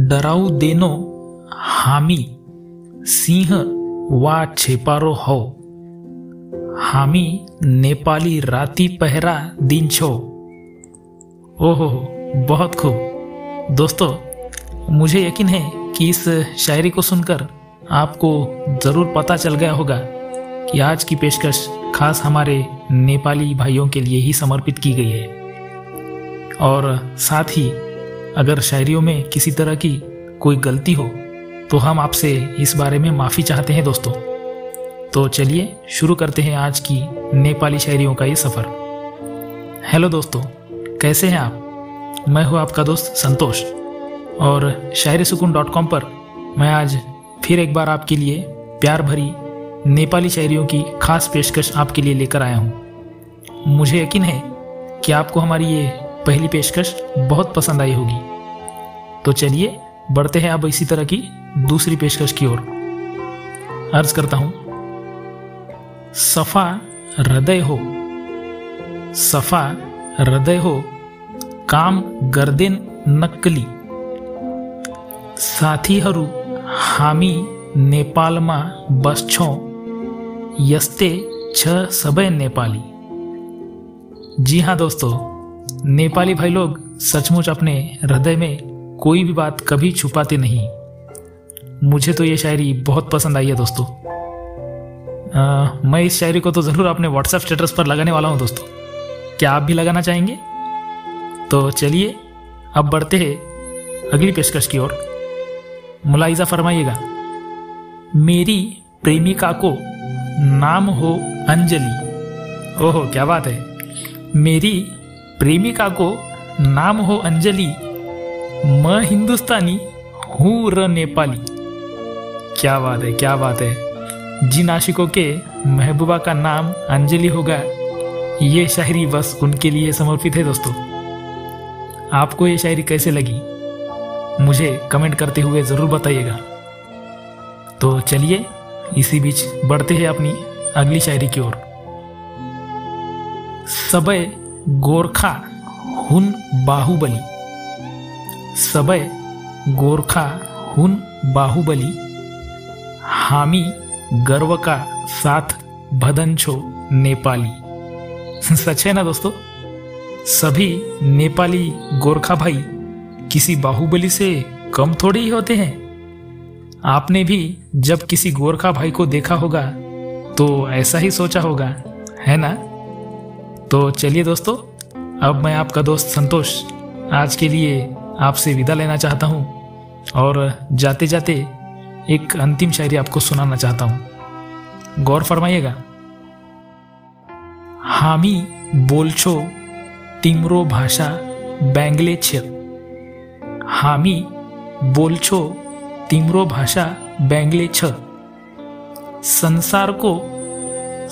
डराऊ देनो हामी सिंह वा छेपारो हो। हामी नेपाली राती पहरा छो ओहो, बहुत खूब। दोस्तों, मुझे यकीन है कि इस शायरी को सुनकर आपको ज़रूर पता चल गया होगा कि आज की पेशकश खास हमारे नेपाली भाइयों के लिए ही समर्पित की गई है। और साथ ही अगर शायरियों में किसी तरह की कोई गलती हो तो हम आपसे इस बारे में माफ़ी चाहते हैं दोस्तों। तो चलिए शुरू करते हैं आज की नेपाली शायरियों का ये सफ़र। हेलो दोस्तों, कैसे हैं आप? मैं हूँ आपका दोस्त संतोष, और शायरी सुकून डॉट कॉम पर मैं आज फिर एक बार आपके लिए प्यार भरी नेपाली शायरियों की खास पेशकश आपके लिए लेकर आया हूँ। मुझे यकीन है कि आपको हमारी ये पहली पेशकश बहुत पसंद आई होगी। तो चलिए, बढ़ते हैं अब इसी तरह की दूसरी पेशकश की ओर। अर्ज़ करता हूँ, सफ़ा हृदय हो, सफ़ा हृदय हो, काम गर्देन नक्कली। साथीहरू हामी नेपालमा बस्छौँ, यस्ते छ सबै नेपाली। जी हाँ दोस्तों नेपाली भाई लोग सचमुच अपने हृदय में कोई भी बात कभी छुपाते नहीं। मुझे तो ये शायरी बहुत पसंद आई है दोस्तों। आ, मैं इस शायरी को तो ज़रूर अपने व्हाट्सएप स्टेटस पर लगाने वाला हूँ दोस्तों। क्या आप भी लगाना चाहेंगे? तो चलिए अब बढ़ते हैं अगली पेशकश की ओर। मुलाइजा फरमाइएगा मेरी प्रेमिका को नाम हो अंजलि। ओहो क्या बात है। मेरी प्रेमिका को नाम हो अंजलि, म हिंदुस्तानी, हूँ र नेपाली। क्या बात है, क्या बात है। जिन आशिकों के महबूबा का नाम अंजलि होगा। ये शायरी बस उनके लिए समर्पित है दोस्तों। आपको ये शायरी कैसे लगी? मुझे कमेंट करते हुए ज़रूर बताइएगा। तो चलिए, इसी बीच बढ़ते हैं अपनी अगली शायरी की ओर। सबय गोरखा हुन बाहुबली। सबय गोरखा हुन बाहुबली। हामी गर्व का साथ भदन छो नेपाली। सच है ना दोस्तों? सभी नेपाली गोरखा भाई किसी बाहुबली से कम थोड़े ही होते हैं। आपने भी जब किसी गोरखा भाई को देखा होगा तो ऐसा ही सोचा होगा, है ना? तो चलिए दोस्तों, अब मैं आपका दोस्त संतोष आज के लिए आपसे विदा लेना चाहता हूँ और जाते जाते एक अंतिम शायरी आपको सुनाना चाहता हूँ। गौर फरमाइएगा। हामी बोलछो तिम्रो भाषा बैंगले छ हामी बोलछो तिम्रो भाषा बैंगले छ संसारको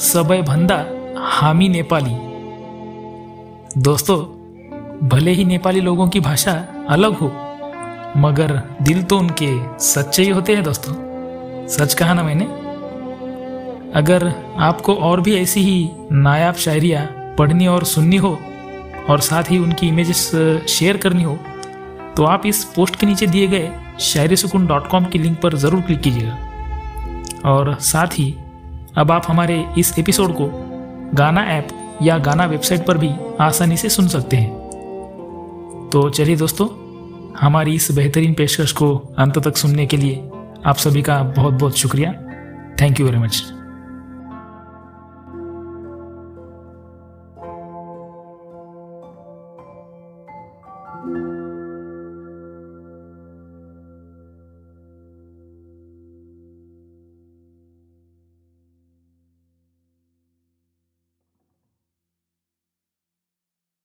सबैभन्दा हामी नेपाली। दोस्तों, भले ही नेपाली लोगों की भाषा अलग हो, मगर दिल तो उनके सच्चे ही होते हैं दोस्तों। सच कहा ना मैंने? अगर आपको और भी ऐसी ही नायाब शायरियाँ पढ़नी और सुननी हो, और साथ ही उनकी इमेजेस शेयर करनी हो तो आप इस पोस्ट के नीचे दिए गए शायरी सुकून डॉट कॉम की लिंक पर ज़रूर क्लिक कीजिएगा। और साथ ही, अब आप हमारे इस एपिसोड को गाना ऐप या गाना वेबसाइट पर भी आसानी से सुन सकते हैं। तो चलिए दोस्तों, हमारी इस बेहतरीन पेशकश को अंत तक सुनने के लिए आप सभी का बहुत बहुत शुक्रिया। Thank you very much